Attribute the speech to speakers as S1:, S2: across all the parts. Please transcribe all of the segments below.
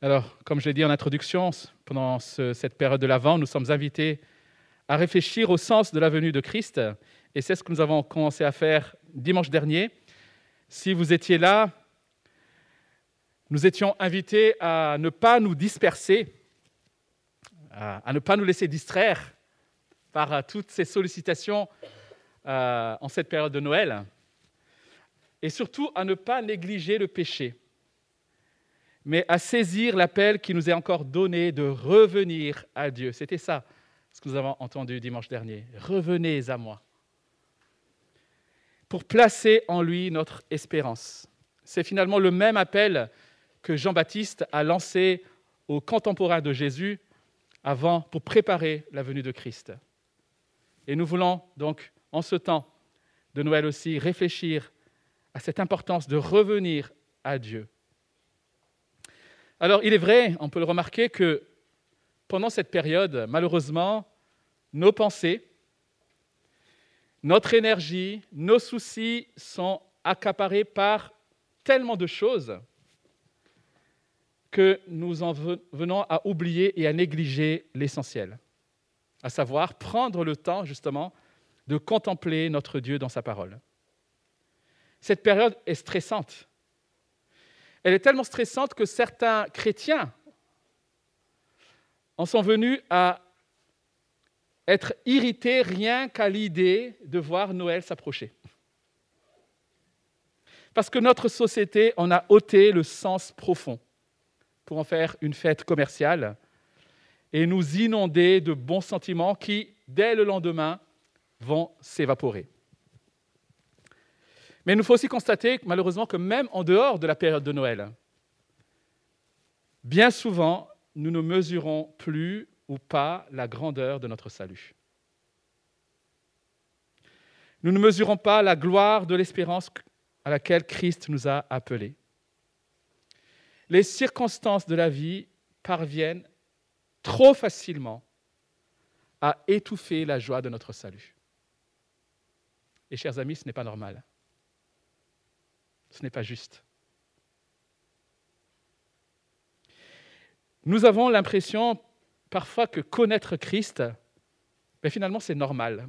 S1: Alors, comme je l'ai dit en introduction, pendant cette période de l'Avent, nous sommes invités à réfléchir au sens de la venue de Christ. Et c'est ce que nous avons commencé à faire dimanche dernier. Si vous étiez là, nous étions invités à ne pas nous disperser, à ne pas nous laisser distraire par toutes ces sollicitations euh, en cette période de Noël, et surtout à ne pas négliger le péché, mais à saisir l'appel qui nous est encore donné de revenir à Dieu. C'était ça ce que nous avons entendu dimanche dernier. Revenez à moi. Pour placer en lui notre espérance. C'est finalement le même appel que Jean-Baptiste a lancé aux contemporains de Jésus avant pour préparer la venue de Christ. Et nous voulons donc, en ce temps de Noël aussi, réfléchir à cette importance de revenir à Dieu. Alors, il est vrai, on peut le remarquer, que pendant cette période, malheureusement, nos pensées, notre énergie, nos soucis sont accaparés par tellement de choses que nous en venons à oublier et à négliger l'essentiel, à savoir prendre le temps justement de contempler notre Dieu dans sa parole. Cette période est stressante. Elle est tellement stressante que certains chrétiens en sont venus à être irrités rien qu'à l'idée de voir Noël s'approcher. Parce que notre société en a ôté le sens profond pour en faire une fête commerciale et nous inonder de bons sentiments qui, dès le lendemain, vont s'évaporer. Mais il nous faut aussi constater, malheureusement, que même en dehors de la période de Noël, bien souvent, nous ne mesurons plus ou pas la grandeur de notre salut. Nous ne mesurons pas la gloire de l'espérance à laquelle Christ nous a appelés les circonstances de la vie parviennent trop facilement à étouffer la joie de notre salut. Et chers amis, ce n'est pas normal. Ce n'est pas juste. Nous avons l'impression parfois que connaître Christ, mais finalement c'est normal.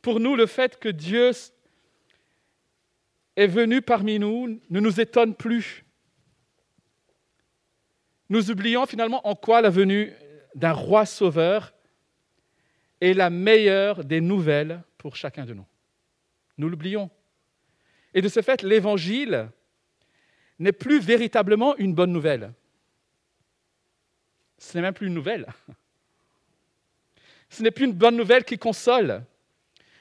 S1: Pour nous, le fait que Dieu est venu parmi nous ne nous étonne plus nous oublions finalement en quoi la venue d'un roi sauveur est la meilleure des nouvelles pour chacun de nous. Nous l'oublions. Et de ce fait, l'évangile n'est plus véritablement une bonne nouvelle. Ce n'est même plus une nouvelle. Ce n'est plus une bonne nouvelle qui console.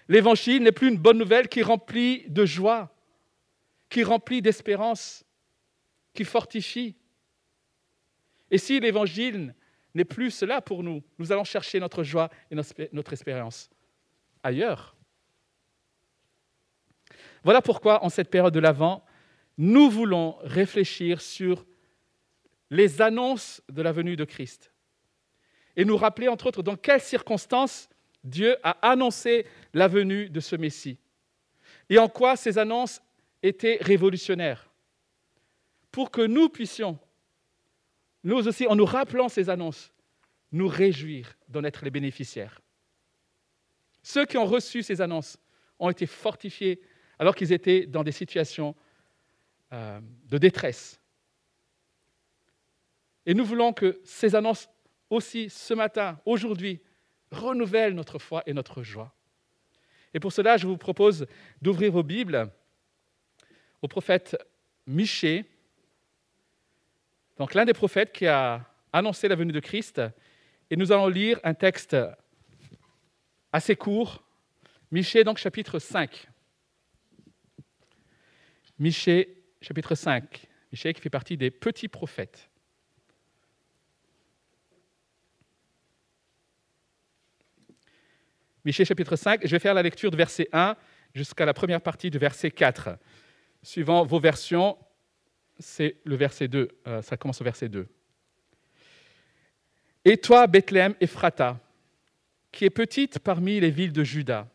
S1: L'évangile n'est plus une bonne nouvelle qui remplit de joie, qui remplit d'espérance, qui fortifie. Et si l'évangile n'est plus cela pour nous, nous allons chercher notre joie et notre espérance ailleurs. Voilà pourquoi, en cette période de l'Avent, nous voulons réfléchir sur les annonces de la venue de Christ. Et nous rappeler, entre autres, dans quelles circonstances Dieu a annoncé la venue de ce Messie. Et en quoi ces annonces étaient révolutionnaires. Pour que nous puissions nous aussi, en nous rappelant ces annonces, nous réjouir d'en être les bénéficiaires. Ceux qui ont reçu ces annonces ont été fortifiés alors qu'ils étaient dans des situations euh, de détresse. Et nous voulons que ces annonces aussi ce matin, aujourd'hui, renouvellent notre foi et notre joie. Et pour cela, je vous propose d'ouvrir vos Bibles au prophète Michée, donc l'un des prophètes qui a annoncé la venue de Christ. Et nous allons lire un texte assez court, Michée, donc chapitre 5. Michée, chapitre 5. Michée qui fait partie des petits prophètes. Michée chapitre 5, je vais faire la lecture de verset 1 jusqu'à la première partie du verset 4. Suivant vos versions, c'est le verset 2. Euh, ça commence au verset 2. Et toi, Bethléem Ephrata, qui est petite parmi les villes de Juda,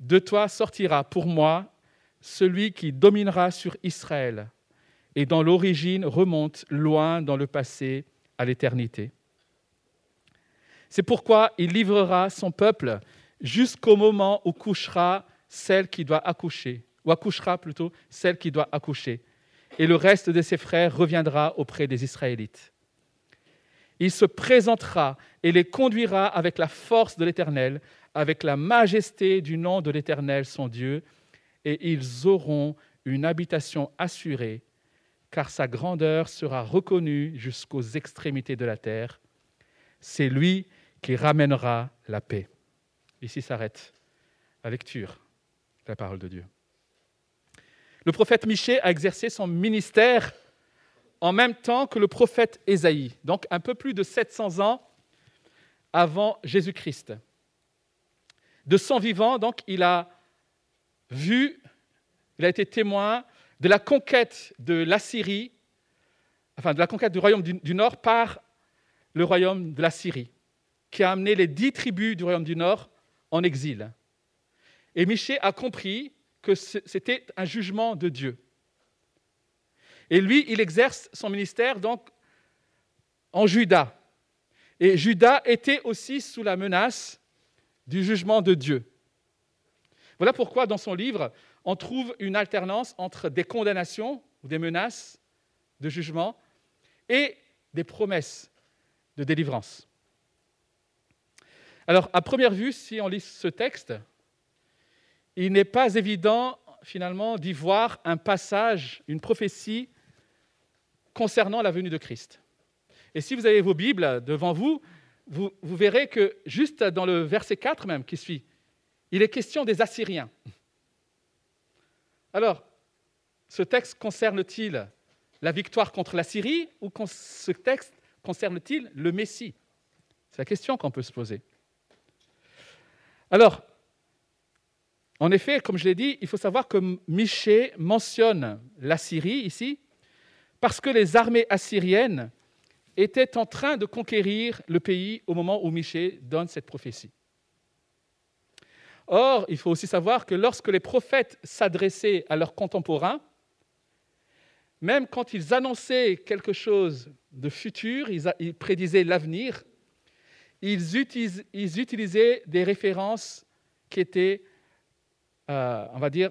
S1: de toi sortira pour moi celui qui dominera sur Israël, et dont l'origine remonte loin dans le passé à l'éternité. C'est pourquoi il livrera son peuple jusqu'au moment où couchera celle qui doit accoucher, ou accouchera plutôt celle qui doit accoucher, et le reste de ses frères reviendra auprès des Israélites. Il se présentera et les conduira avec la force de l'Éternel, avec la majesté du nom de l'Éternel, son Dieu, et ils auront une habitation assurée, car sa grandeur sera reconnue jusqu'aux extrémités de la terre. C'est lui qui ramènera la paix. Ici s'arrête la lecture de la parole de Dieu. Le prophète Michée a exercé son ministère en même temps que le prophète Ésaïe, donc un peu plus de 700 ans avant Jésus-Christ. De son vivant, donc, il a vu, il a été témoin de la conquête de l'Assyrie, enfin de la conquête du royaume du, Nord par le royaume de la Syrie, qui a amené les dix tribus du royaume du Nord en exil. Et Michée a compris que c'était un jugement de Dieu. Et lui, il exerce son ministère donc en Juda. Et Juda était aussi sous la menace du jugement de Dieu. Voilà pourquoi dans son livre, on trouve une alternance entre des condamnations ou des menaces de jugement et des promesses de délivrance. Alors, à première vue, si on lit ce texte, il n'est pas évident finalement d'y voir un passage, une prophétie concernant la venue de Christ. Et si vous avez vos Bibles devant vous, vous, verrez que juste dans le verset 4 même qui suit, il est question des Assyriens. Alors, ce texte concerne-t-il la victoire contre la Syrie ou ce texte concerne-t-il le Messie? C'est la question qu'on peut se poser. Alors, en effet, comme je l'ai dit, il faut savoir que Michée mentionne la Syrie ici, parce que les armées assyriennes étaient en train de conquérir le pays au moment où Michée donne cette prophétie. Or, il faut aussi savoir que lorsque les prophètes s'adressaient à leurs contemporains, même quand ils annonçaient quelque chose de futur, ils, prédisaient l'avenir, ils, utilisaient des références qui étaient, euh, on va dire,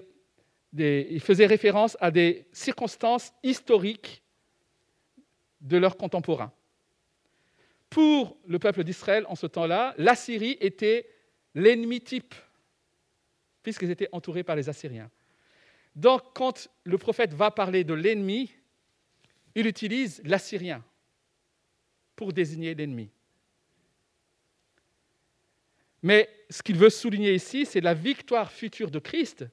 S1: ils faisaient référence à des circonstances historiques de leurs contemporains. Pour le peuple d'Israël en ce temps-là, l'Assyrie était l'ennemi type, puisqu'ils étaient entourés par les Assyriens. Donc, quand le prophète va parler de l'ennemi, il utilise l'Assyrien pour désigner l'ennemi. Mais ce qu'il veut souligner ici, c'est la victoire future de Christ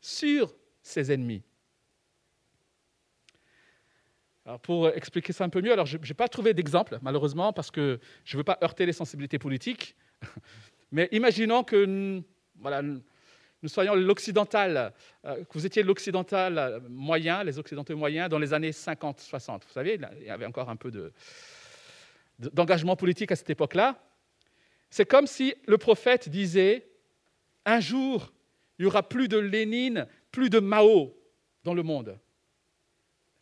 S1: sur ses ennemis. Pour expliquer ça un peu mieux, alors je n'ai pas trouvé d'exemple, malheureusement, parce que je ne veux pas heurter les sensibilités politiques. Mais imaginons que voilà, nous soyons l'occidental, euh, que vous étiez l'occidental moyen, les occidentaux moyens, dans les années 50-60. Vous savez, il y avait encore un peu d'engagement politique à cette époque-là. C'est comme si le prophète disait, un jour, il n'y aura plus de Lénine, plus de Mao dans le monde.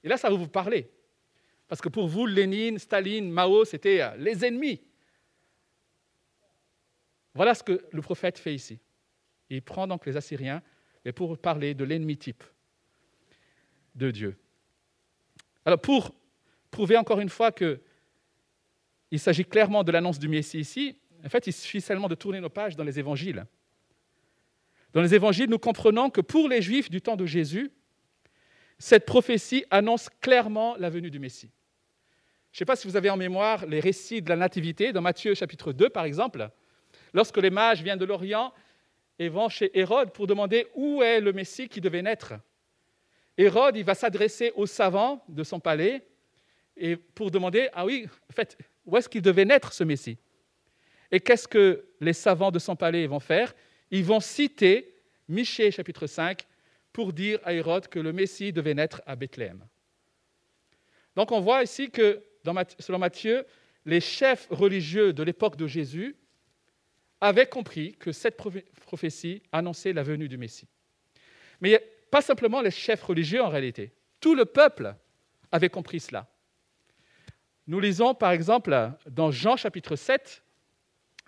S1: Et là, ça va vous parler. Parce que pour vous, Lénine, Staline, Mao, c'était euh, les ennemis. Voilà ce que le prophète fait ici. Il prend donc les Assyriens pour parler de l'ennemi type de Dieu. Alors pour prouver encore une fois qu'il s'agit clairement de l'annonce du Messie ici, en fait, il suffit seulement de tourner nos pages dans les évangiles. Dans les évangiles, nous comprenons que pour les Juifs du temps de Jésus, cette prophétie annonce clairement la venue du Messie. Je ne sais pas si vous avez en mémoire les récits de la Nativité, dans Matthieu chapitre 2 par exemple, lorsque les mages viennent de l'Orient et vont chez Hérode pour demander où est le Messie qui devait naître. Hérode, il va s'adresser aux savants de son palais et pour demander, ah oui, en fait, où est-ce qu'il devait naître ce Messie? Et qu'est-ce que les savants de son palais vont faire? Ils vont citer Michée chapitre 5 pour dire à Hérode que le Messie devait naître à Bethléem. Donc on voit ici que, selon Matthieu, les chefs religieux de l'époque de Jésus avaient compris que cette prophétie annonçait la venue du Messie. Mais pas simplement les chefs religieux en réalité. Tout le peuple avait compris cela. Nous lisons par exemple dans Jean chapitre 7,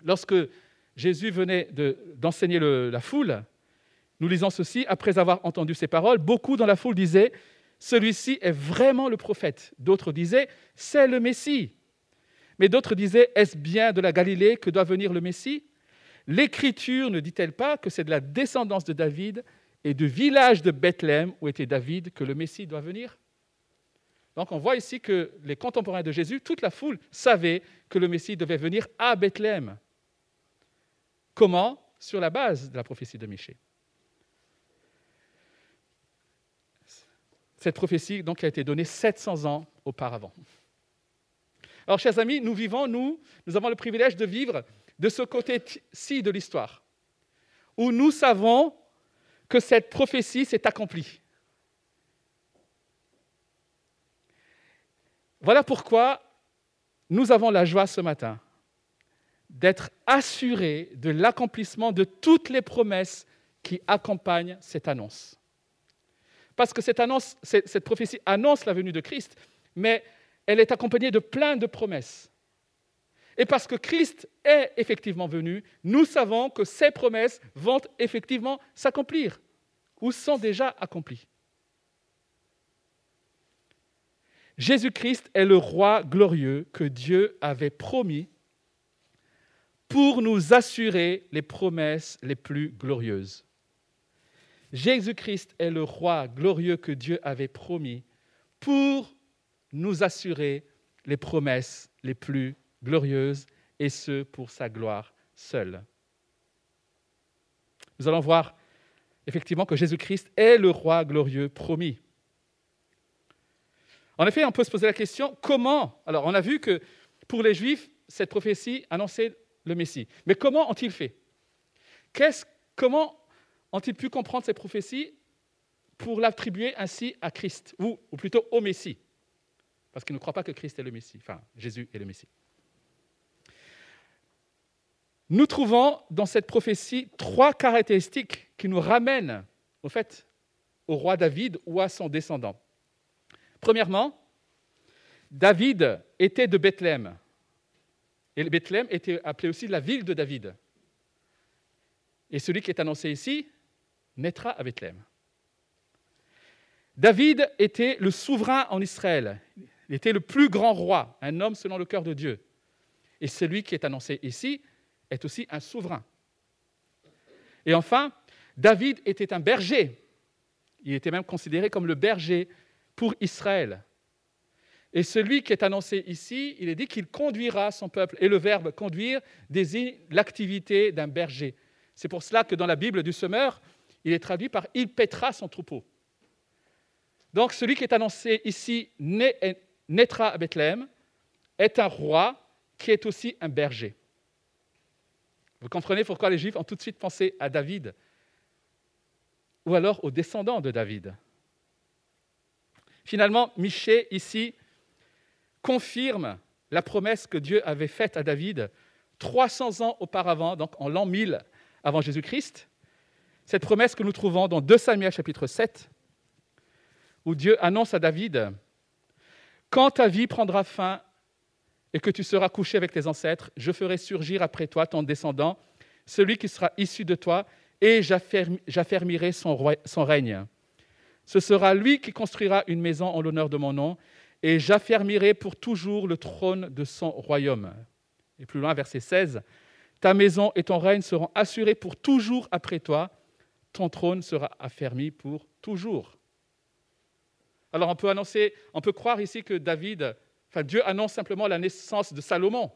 S1: lorsque Jésus venait d'enseigner la foule, nous lisons ceci, après avoir entendu ces paroles, beaucoup dans la foule disaient, celui-ci est vraiment le prophète. D'autres disaient, c'est le Messie. Mais d'autres disaient, est-ce bien de la Galilée que doit venir le Messie? L'Écriture ne dit-elle pas que c'est de la descendance de David et du village de Bethléem où était David que le Messie doit venir? Donc on voit ici que les contemporains de Jésus, toute la foule savait que le Messie devait venir à Bethléem. Comment? Sur la base de la prophétie de Michée. Cette prophétie donc a été donnée 700 ans auparavant. Alors, chers amis, nous vivons, nous, nous avons le privilège de vivre de ce côté-ci de l'histoire, où nous savons que cette prophétie s'est accomplie. Voilà pourquoi nous avons la joie ce matin d'être assurés de l'accomplissement de toutes les promesses qui accompagnent cette annonce. Parce que cette, annonce, cette, prophétie annonce la venue de Christ, mais elle est accompagnée de plein de promesses. Et parce que Christ est effectivement venu, nous savons que ces promesses vont effectivement s'accomplir ou sont déjà accomplies. Jésus-Christ est le roi glorieux que Dieu avait promis pour nous assurer les promesses les plus glorieuses. Jésus-Christ est le roi glorieux que Dieu avait promis pour nous assurer les promesses les plus glorieuses, et ce pour sa gloire seule. Nous allons voir effectivement que Jésus-Christ est le roi glorieux promis. En effet, on peut se poser la question, comment Alors, on a vu que pour les Juifs, cette prophétie annonçait le Messie. Mais comment ont-ils fait? Comment ont-ils pu comprendre ces prophéties pour l'attribuer ainsi à Christ, ou, ou plutôt au Messie? Parce qu'ils ne croient pas que Christ est le Messie, enfin Jésus est le Messie. Nous trouvons dans cette prophétie trois caractéristiques qui nous ramènent au fait au roi David ou à son descendant. Premièrement, David était de Bethléem. Et Bethléem était appelé aussi la ville de David. Et celui qui est annoncé ici, naîtra à Bethléem. David était le souverain en Israël. Il était le plus grand roi, un homme selon le cœur de Dieu. Et celui qui est annoncé ici est aussi un souverain. Et enfin, David était un berger. Il était même considéré comme le berger pour Israël. Et celui qui est annoncé ici, il est dit qu'il conduira son peuple. Et le verbe conduire désigne l'activité d'un berger. C'est pour cela que dans la Bible du semeur, il est traduit par il pètera son troupeau. Donc celui qui est annoncé ici naîtra à Bethléem est un roi qui est aussi un berger. Vous comprenez pourquoi les Juifs ont tout de suite pensé à David ou alors aux descendants de David? Finalement, Michée, ici, confirme la promesse que Dieu avait faite à David 300 ans auparavant, donc en l'an 1000 avant Jésus-Christ. Cette promesse que nous trouvons dans 2 Samuel chapitre 7, où Dieu annonce à David, Quand ta vie prendra fin et que tu seras couché avec tes ancêtres, je ferai surgir après toi ton descendant, celui qui sera issu de toi, et j'affermirai son, règne. Ce sera lui qui construira une maison en l'honneur de mon nom, et j'affermirai pour toujours le trône de son royaume. Et plus loin, verset 16, Ta maison et ton règne seront assurés pour toujours après toi, ton trône sera affermi pour toujours. Alors on peut annoncer, on peut croire ici que David, Dieu annonce simplement la naissance de Salomon,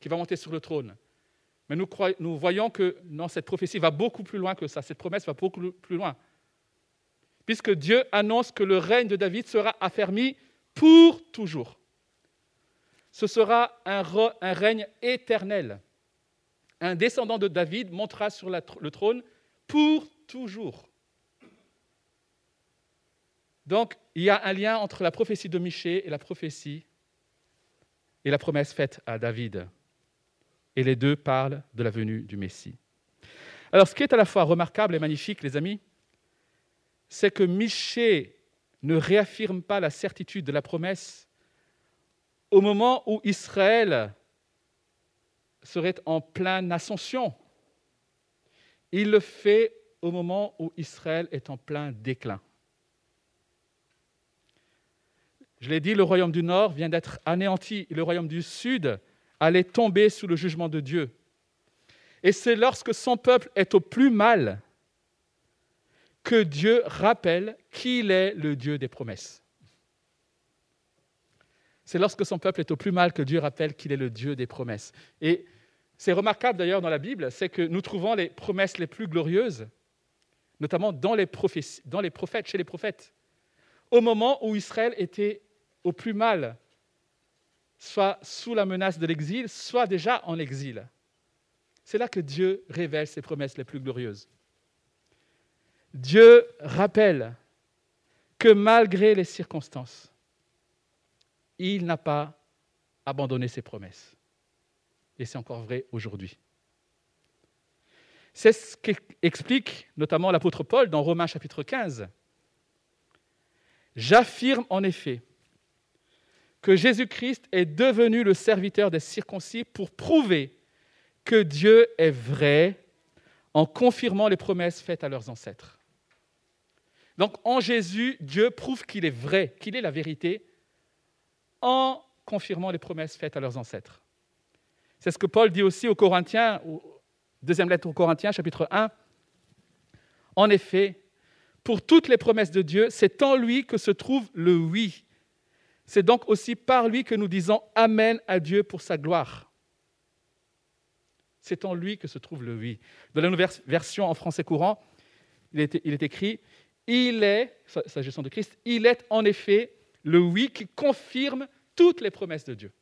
S1: qui va monter sur le trône. Mais nous, voyons que non, cette prophétie va beaucoup plus loin que ça, cette promesse va beaucoup plus loin. Puisque Dieu annonce que le règne de David sera affermi pour toujours. Ce sera un règne éternel. Un descendant de David montera sur le trône pour toujours. Donc, il y a un lien entre la prophétie de Michée et la prophétie et la promesse faite à David. Et les deux parlent de la venue du Messie. Alors, ce qui est à la fois remarquable et magnifique, les amis, c'est que Michée ne réaffirme pas la certitude de la promesse au moment où Israël serait en pleine ascension. Il le fait au moment où Israël est en plein déclin. Je l'ai dit, le royaume du Nord vient d'être anéanti, le royaume du Sud allait tomber sous le jugement de Dieu. Et c'est lorsque son peuple est au plus mal que Dieu rappelle qu'il est le Dieu des promesses. C'est lorsque son peuple est au plus mal que Dieu rappelle qu'il est le Dieu des promesses. Et c'est remarquable d'ailleurs dans la Bible, c'est que nous trouvons les promesses les plus glorieuses, notamment dans les, dans les prophètes, chez les prophètes, au moment où Israël était au plus mal, soit sous la menace de l'exil, soit déjà en exil. C'est là que Dieu révèle ses promesses les plus glorieuses. Dieu rappelle que malgré les circonstances, il n'a pas abandonné ses promesses. Et c'est encore vrai aujourd'hui. C'est ce qu'explique notamment l'apôtre Paul dans Romains chapitre 15. J'affirme en effet que Jésus-Christ est devenu le serviteur des circoncis pour prouver que Dieu est vrai en confirmant les promesses faites à leurs ancêtres. Donc en Jésus, Dieu prouve qu'il est vrai, qu'il est la vérité, en confirmant les promesses faites à leurs ancêtres. C'est ce que Paul dit aussi aux Corinthiens, deuxième lettre aux Corinthiens, chapitre 1. En effet, pour toutes les promesses de Dieu, c'est en lui que se trouve le oui. C'est donc aussi par lui que nous disons Amen à Dieu pour sa gloire. C'est en lui que se trouve le oui. Dans la nouvelle version en français courant, il est, écrit Il est, s'agissant de Christ, il est en effet le oui qui confirme toutes les promesses de Dieu.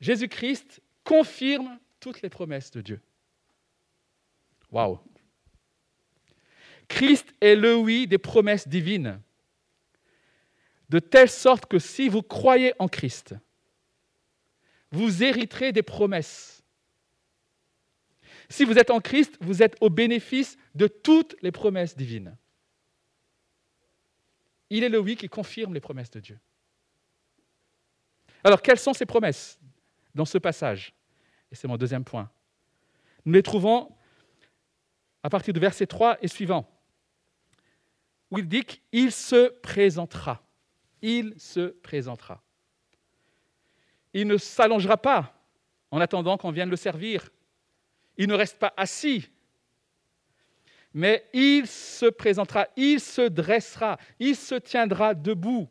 S1: Jésus-Christ confirme toutes les promesses de Dieu. Waouh! Christ est le oui des promesses divines, de telle sorte que si vous croyez en Christ, vous hériterez des promesses. Si vous êtes en Christ, vous êtes au bénéfice de toutes les promesses divines. Il est le oui qui confirme les promesses de Dieu. Alors, quelles sont ces promesses dans ce passage? Et c'est mon deuxième point. Nous les trouvons à partir du verset 3 et suivant, où il dit qu'il se présentera. Il se présentera. Il ne s'allongera pas en attendant qu'on vienne le servir. Il ne reste pas assis. Mais il se présentera, il se dressera, il se tiendra debout.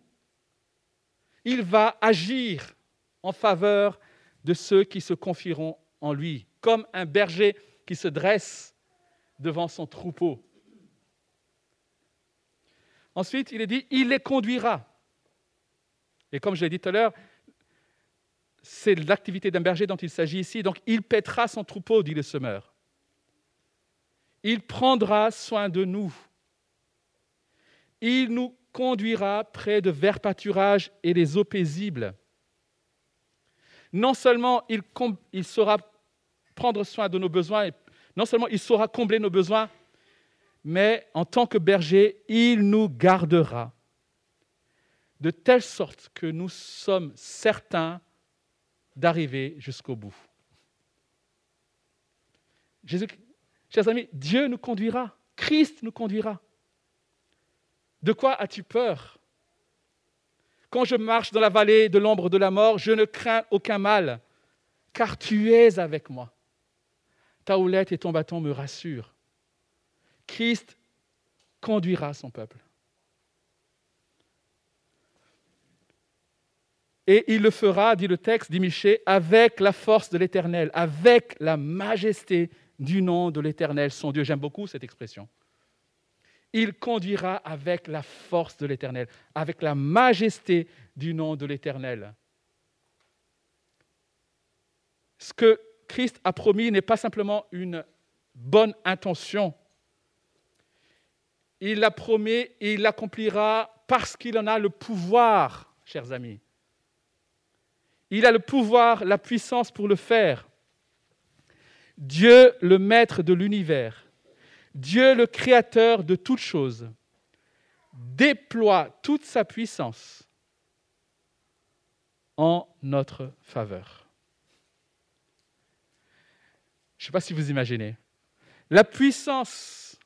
S1: Il va agir en faveur de ceux qui se confieront en lui, comme un berger qui se dresse devant son troupeau. Ensuite, il est dit, il les conduira. Et comme je l'ai dit tout à l'heure, c'est l'activité d'un berger dont il s'agit ici. Donc, il pètera son troupeau, dit le semeur. Il prendra soin de nous. Il nous conduira près de verts pâturages et des eaux paisibles non seulement il, il saura prendre soin de nos besoins, non seulement il saura combler nos besoins, mais en tant que berger, il nous gardera de telle sorte que nous sommes certains d'arriver jusqu'au bout. Jésus, chers amis, Dieu nous conduira, Christ nous conduira. De quoi as-tu peur? Quand je marche dans la vallée de l'ombre de la mort, je ne crains aucun mal, car tu es avec moi. Ta houlette et ton bâton me rassurent. Christ conduira son peuple. Et il le fera, dit le texte, dit Michée, avec la force de l'Éternel, avec la majesté du nom de l'Éternel, son Dieu. J'aime beaucoup cette expression il conduira avec la force de l'Éternel, avec la majesté du nom de l'Éternel. Ce que Christ a promis n'est pas simplement une bonne intention. Il l'a promis et il l'accomplira parce qu'il en a le pouvoir, chers amis. Il a le pouvoir, la puissance pour le faire. Dieu, le maître de l'univers, Dieu le créateur de toutes choses, déploie toute sa puissance en notre faveur. Je ne sais pas si vous imaginez. La puissance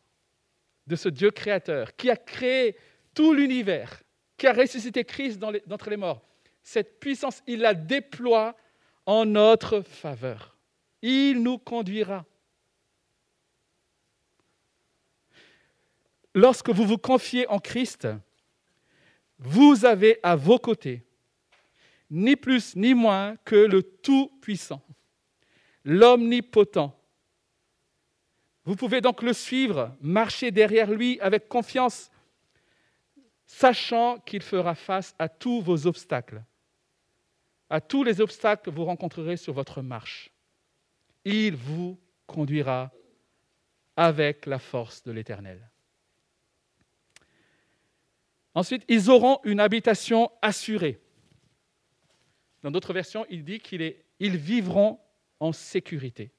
S1: de ce Dieu créateur qui a créé tout l'univers, qui a ressuscité Christ d'entre les morts, cette puissance, il la déploie en notre faveur. Il nous conduira. Lorsque vous vous confiez en Christ, vous avez à vos côtés ni plus ni moins que le Tout-Puissant, l'Omnipotent. Vous pouvez donc le suivre, marcher derrière lui avec confiance, sachant qu'il fera face à tous vos obstacles, à tous les obstacles que vous rencontrerez sur votre marche. Il vous conduira avec la force de l'Éternel. Ensuite, ils auront une habitation assurée. Dans d'autres versions, il dit qu'ils vivront en sécurité.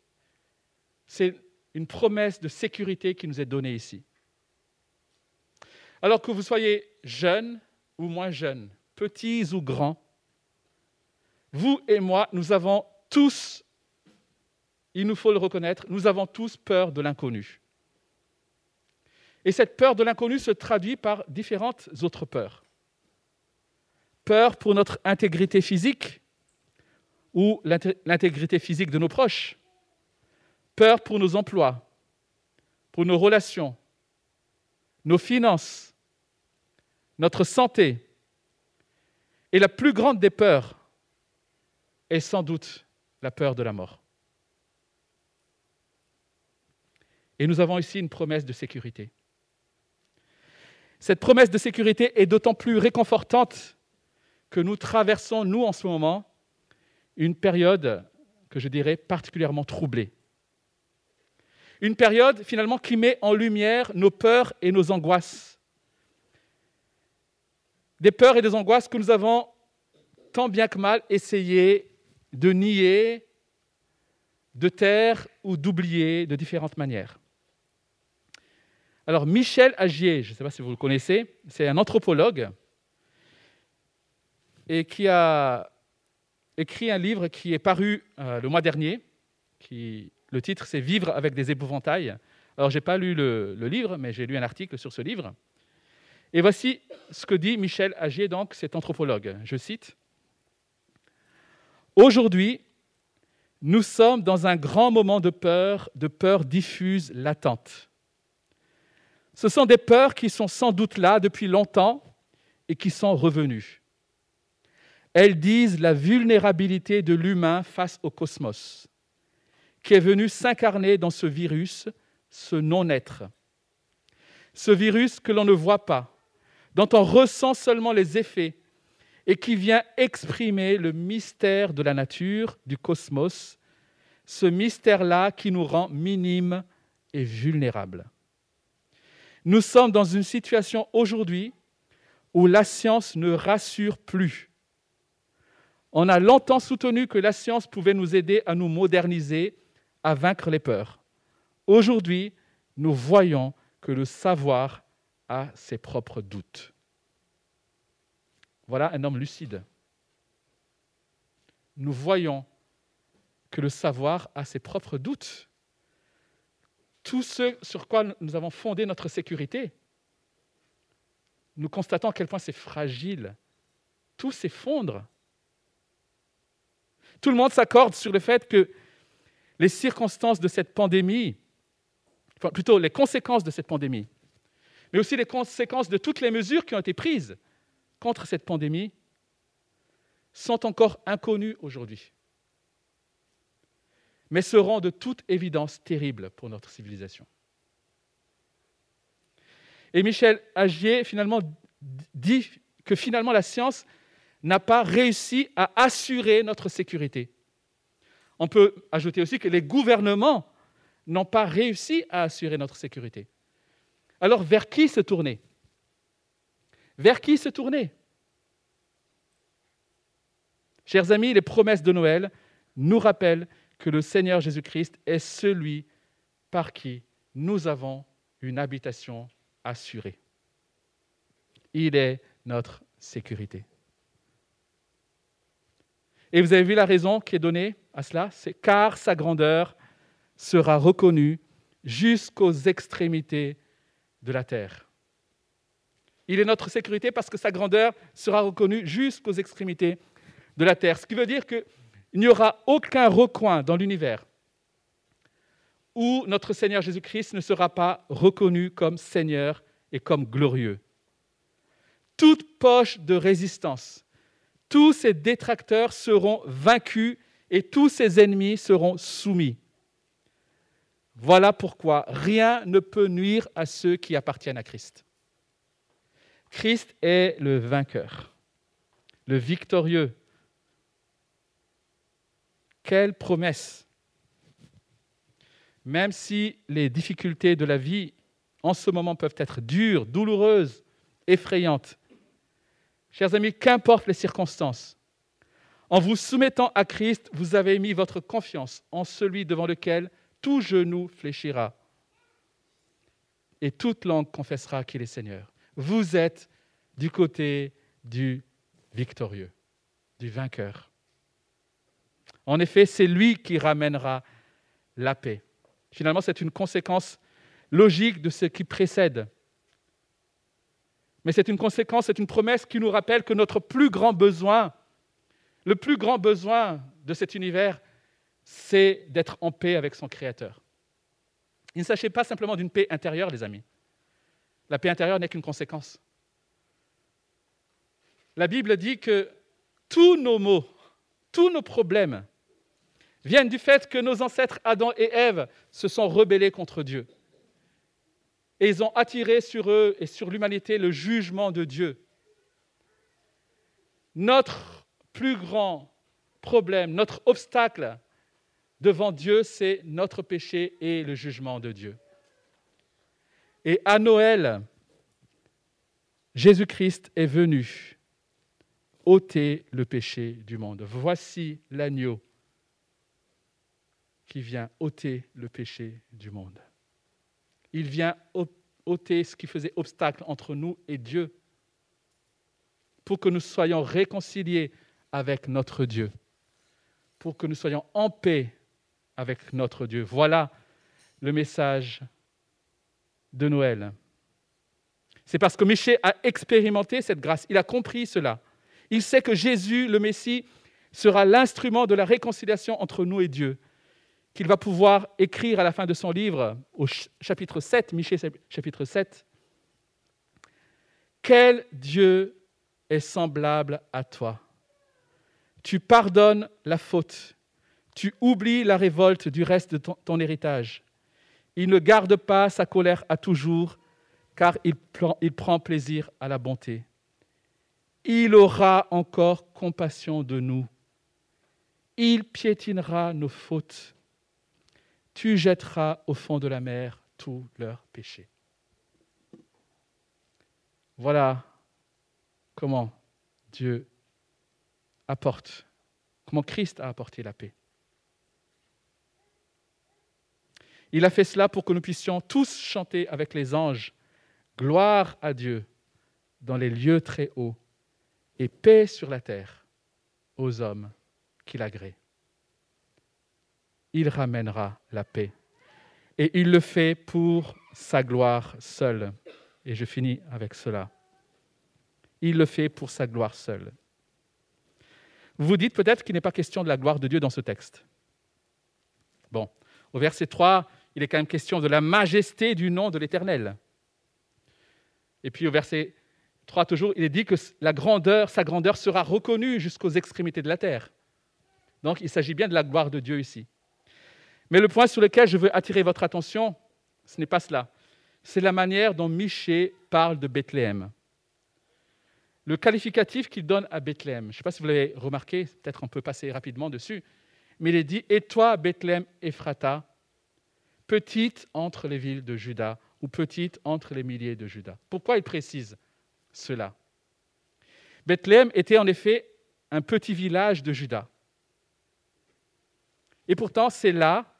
S1: C'est une promesse de sécurité qui nous est donnée ici. Alors que vous soyez jeunes ou moins jeunes, petits ou grands, vous et moi, nous avons tous, il nous faut le reconnaître, nous avons tous peur de l'inconnu. Et cette peur de l'inconnu se traduit par différentes autres peurs peur pour notre intégrité physique ou l'intégrité physique de nos proches, peur pour nos emplois, pour nos relations, nos finances, notre santé. Et la plus grande des peurs est sans doute la peur de la mort. Et nous avons ici une promesse de sécurité. Cette promesse de sécurité est d'autant plus réconfortante que nous traversons, nous, en ce moment, une période que je dirais particulièrement troublée. Une période, finalement, qui met en lumière nos peurs et nos angoisses. Des peurs et des angoisses que nous avons tant bien que mal essayé de nier, de taire ou d'oublier de différentes manières. Alors, Michel Agier, je ne sais pas si vous le connaissez, c'est un anthropologue et qui a écrit un livre qui est paru euh, le mois dernier. Qui, le titre, c'est Vivre avec des épouvantails. Alors, je n'ai pas lu le, livre, mais j'ai lu un article sur ce livre. Et voici ce que dit Michel Agier, donc, cet anthropologue. Je cite Aujourd'hui, nous sommes dans un grand moment de peur, de peur diffuse, latente. Ce sont des peurs qui sont sans doute là depuis longtemps et qui sont revenues. Elles disent la vulnérabilité de l'humain face au cosmos, qui est venu s'incarner dans ce virus, ce non-être. Ce virus que l'on ne voit pas, dont on ressent seulement les effets, et qui vient exprimer le mystère de la nature, du cosmos, ce mystère-là qui nous rend minimes et vulnérables. Nous sommes dans une situation aujourd'hui où la science ne rassure plus on a longtemps soutenu que la science pouvait nous aider à nous moderniser, à vaincre les peurs. Aujourd'hui, nous voyons que le savoir a ses propres doutes. Voilà un homme lucide. Nous voyons que le savoir a ses propres doutes. Tout ce sur quoi nous avons fondé notre sécurité, nous constatons à quel point c'est fragile. Tout s'effondre. Tout le monde s'accorde sur le fait que les circonstances de cette pandémie, plutôt les conséquences de cette pandémie, mais aussi les conséquences de toutes les mesures qui ont été prises contre cette pandémie, sont encore inconnues aujourd'hui, mais seront de toute évidence terribles pour notre civilisation. Et Michel Agier finalement dit que finalement la science n'a pas réussi à assurer notre sécurité. On peut ajouter aussi que les gouvernements n'ont pas réussi à assurer notre sécurité. Alors vers qui se tourner? Vers qui se tourner? Chers amis, les promesses de Noël nous rappellent que le Seigneur Jésus-Christ est celui par qui nous avons une habitation assurée. Il est notre sécurité. Et vous avez vu la raison qui est donnée à cela? C'est car sa grandeur sera reconnue jusqu'aux extrémités de la terre. Il est notre sécurité parce que sa grandeur sera reconnue jusqu'aux extrémités de la terre. Ce qui veut dire qu'il n'y aura aucun recoin dans l'univers où notre Seigneur Jésus-Christ ne sera pas reconnu comme Seigneur et comme glorieux. Toute poche de résistance, tous ses détracteurs seront vaincus et tous ses ennemis seront soumis. Voilà pourquoi rien ne peut nuire à ceux qui appartiennent à Christ. Christ est le vainqueur, le victorieux. Quelle promesse Même si les difficultés de la vie en ce moment peuvent être dures, douloureuses, effrayantes, chers amis, qu'importe les circonstances, en vous soumettant à Christ, vous avez mis votre confiance en celui devant lequel tout genou fléchira et toute langue confessera qu'il est Seigneur. Vous êtes du côté du victorieux, du vainqueur. En effet, c'est lui qui ramènera la paix. Finalement, c'est une conséquence logique de ce qui précède. Mais c'est une conséquence, c'est une promesse qui nous rappelle que notre plus grand besoin, le plus grand besoin de cet univers, c'est d'être en paix avec son Créateur. Il ne s'agit pas simplement d'une paix intérieure, les amis. La paix intérieure n'est qu'une conséquence. La Bible dit que tous nos maux, tous nos problèmes viennent du fait que nos ancêtres Adam et Ève se sont rebellés contre Dieu. Et ils ont attiré sur eux et sur l'humanité le jugement de Dieu. Notre plus grand problème, notre obstacle devant Dieu, c'est notre péché et le jugement de Dieu. Et à Noël, Jésus-Christ est venu ôter le péché du monde. Voici l'agneau qui vient ôter le péché du monde. Il vient ôter ce qui faisait obstacle entre nous et Dieu pour que nous soyons réconciliés avec notre Dieu, pour que nous soyons en paix avec notre Dieu. Voilà le message de Noël. C'est parce que Michée a expérimenté cette grâce, il a compris cela. Il sait que Jésus, le Messie, sera l'instrument de la réconciliation entre nous et Dieu, qu'il va pouvoir écrire à la fin de son livre, au chapitre 7, Michée chapitre 7. Quel Dieu est semblable à toi? Tu pardonnes la faute tu oublies la révolte du reste de ton, héritage. Il ne garde pas sa colère à toujours, car il prend plaisir à la bonté. Il aura encore compassion de nous. Il piétinera nos fautes. Tu jetteras au fond de la mer tous leurs péchés. Voilà comment Dieu apporte, comment Christ a apporté la paix. Il a fait cela pour que nous puissions tous chanter avec les anges Gloire à Dieu dans les lieux très hauts et paix sur la terre aux hommes qu'il agrée. Il ramènera la paix. Et il le fait pour sa gloire seule. Et je finis avec cela. Il le fait pour sa gloire seule. Vous vous dites peut-être qu'il n'est pas question de la gloire de Dieu dans ce texte. Bon, au verset 3, il est quand même question de la majesté du nom de l'Éternel. Et puis au verset 3 toujours, il est dit que la grandeur, sa grandeur sera reconnue jusqu'aux extrémités de la terre. Donc il s'agit bien de la gloire de Dieu ici. Mais le point sur lequel je veux attirer votre attention, ce n'est pas cela. C'est la manière dont Michée parle de Bethléem. Le qualificatif qu'il donne à Bethléem, je ne sais pas si vous l'avez remarqué, peut-être on peut passer rapidement dessus, mais il est dit Et toi, Bethléem Ephrata, petite entre les villes de Juda ou petite entre les milliers de Juda. Pourquoi il précise cela? Bethléem était en effet un petit village de Juda. Et pourtant, c'est là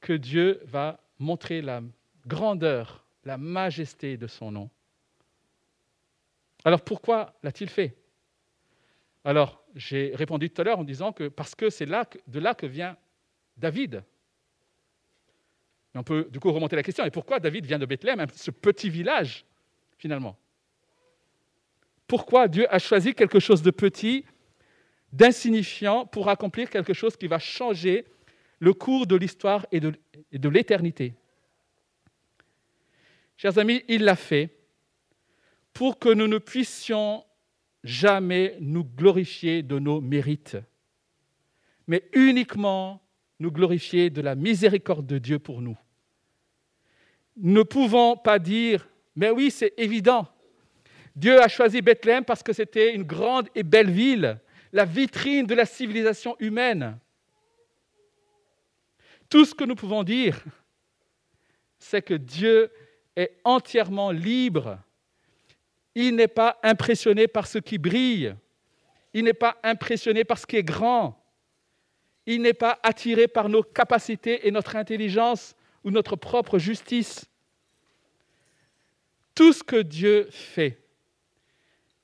S1: que Dieu va montrer la grandeur, la majesté de son nom. Alors pourquoi l'a-t-il fait? Alors, j'ai répondu tout à l'heure en disant que parce que c'est de là que vient David. On peut du coup remonter la question, et pourquoi David vient de Bethléem, ce petit village, finalement? Pourquoi Dieu a choisi quelque chose de petit, d'insignifiant, pour accomplir quelque chose qui va changer le cours de l'histoire et de, et de l'éternité? Chers amis, il l'a fait pour que nous ne puissions jamais nous glorifier de nos mérites, mais uniquement nous glorifier de la miséricorde de Dieu pour nous. Ne pouvons pas dire, mais oui, c'est évident. Dieu a choisi Bethléem parce que c'était une grande et belle ville, la vitrine de la civilisation humaine. Tout ce que nous pouvons dire, c'est que Dieu est entièrement libre. Il n'est pas impressionné par ce qui brille. Il n'est pas impressionné par ce qui est grand. Il n'est pas attiré par nos capacités et notre intelligence ou notre propre justice. Tout ce que Dieu fait,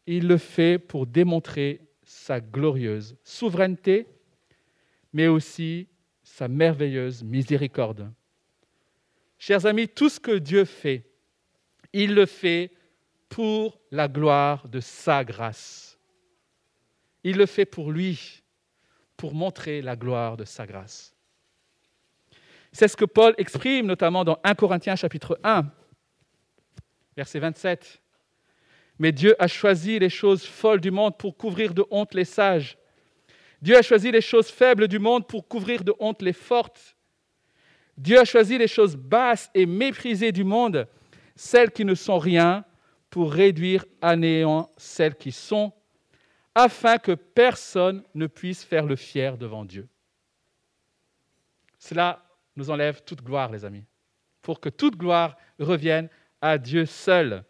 S1: il le fait pour démontrer sa glorieuse souveraineté, mais aussi sa merveilleuse miséricorde. Chers amis, tout ce que Dieu fait, il le fait pour la gloire de sa grâce. Il le fait pour lui pour montrer la gloire de sa grâce. C'est ce que Paul exprime notamment dans 1 Corinthiens chapitre 1, verset 27. Mais Dieu a choisi les choses folles du monde pour couvrir de honte les sages. Dieu a choisi les choses faibles du monde pour couvrir de honte les fortes. Dieu a choisi les choses basses et méprisées du monde, celles qui ne sont rien, pour réduire à néant celles qui sont, afin que personne ne puisse faire le fier devant Dieu. Cela nous enlève toute gloire, les amis, pour que toute gloire revienne à Dieu seul.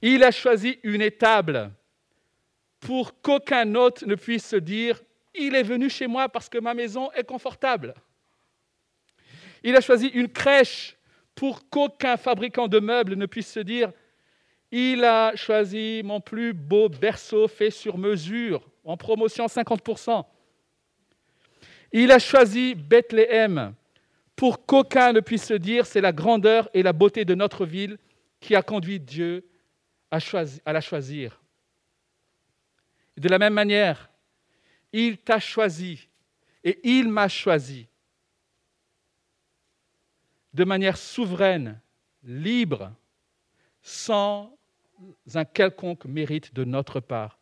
S1: Il a choisi une étable pour qu'aucun autre ne puisse se dire Il est venu chez moi parce que ma maison est confortable. Il a choisi une crèche pour qu'aucun fabricant de meubles ne puisse se dire il a choisi mon plus beau berceau fait sur mesure, en promotion 50%. Il a choisi Bethléem pour qu'aucun ne puisse se dire c'est la grandeur et la beauté de notre ville qui a conduit Dieu à, la choisir. De la même manière, il t'a choisi et il m'a choisi de manière souveraine, libre, sans un quelconque mérite de notre part,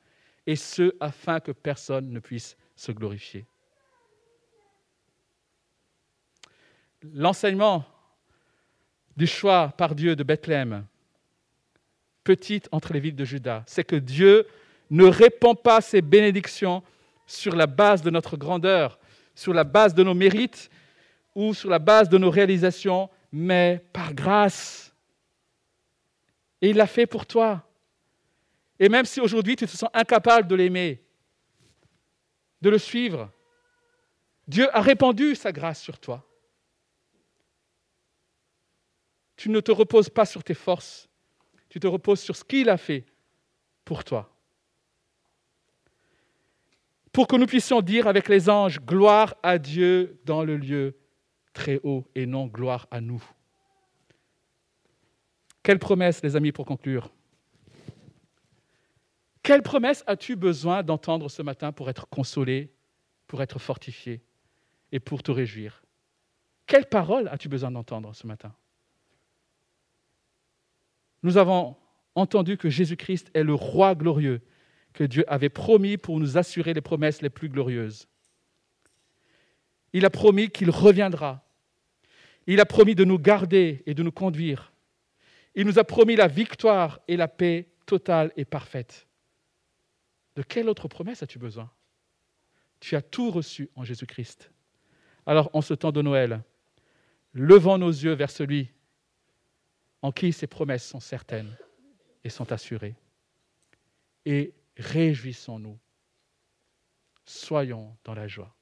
S1: et ce afin que personne ne puisse se glorifier. L'enseignement du choix par Dieu de Bethléem, petite entre les villes de Juda, c'est que Dieu ne répand pas ses bénédictions sur la base de notre grandeur, sur la base de nos mérites ou sur la base de nos réalisations, mais par grâce et il l'a fait pour toi. Et même si aujourd'hui tu te sens incapable de l'aimer, de le suivre, Dieu a répandu sa grâce sur toi. Tu ne te reposes pas sur tes forces, tu te reposes sur ce qu'il a fait pour toi. Pour que nous puissions dire avec les anges, gloire à Dieu dans le lieu très haut et non gloire à nous. Quelle promesse, les amis, pour conclure Quelle promesse as-tu besoin d'entendre ce matin pour être consolé, pour être fortifié et pour te réjouir? Quelle parole as-tu besoin d'entendre ce matin? Nous avons entendu que Jésus-Christ est le roi glorieux que Dieu avait promis pour nous assurer les promesses les plus glorieuses. Il a promis qu'il reviendra. Il a promis de nous garder et de nous conduire. Il nous a promis la victoire et la paix totale et parfaite. De quelle autre promesse as-tu besoin? Tu as tout reçu en Jésus-Christ. Alors, en ce temps de Noël, levons nos yeux vers celui en qui ces promesses sont certaines et sont assurées. Et réjouissons-nous. Soyons dans la joie.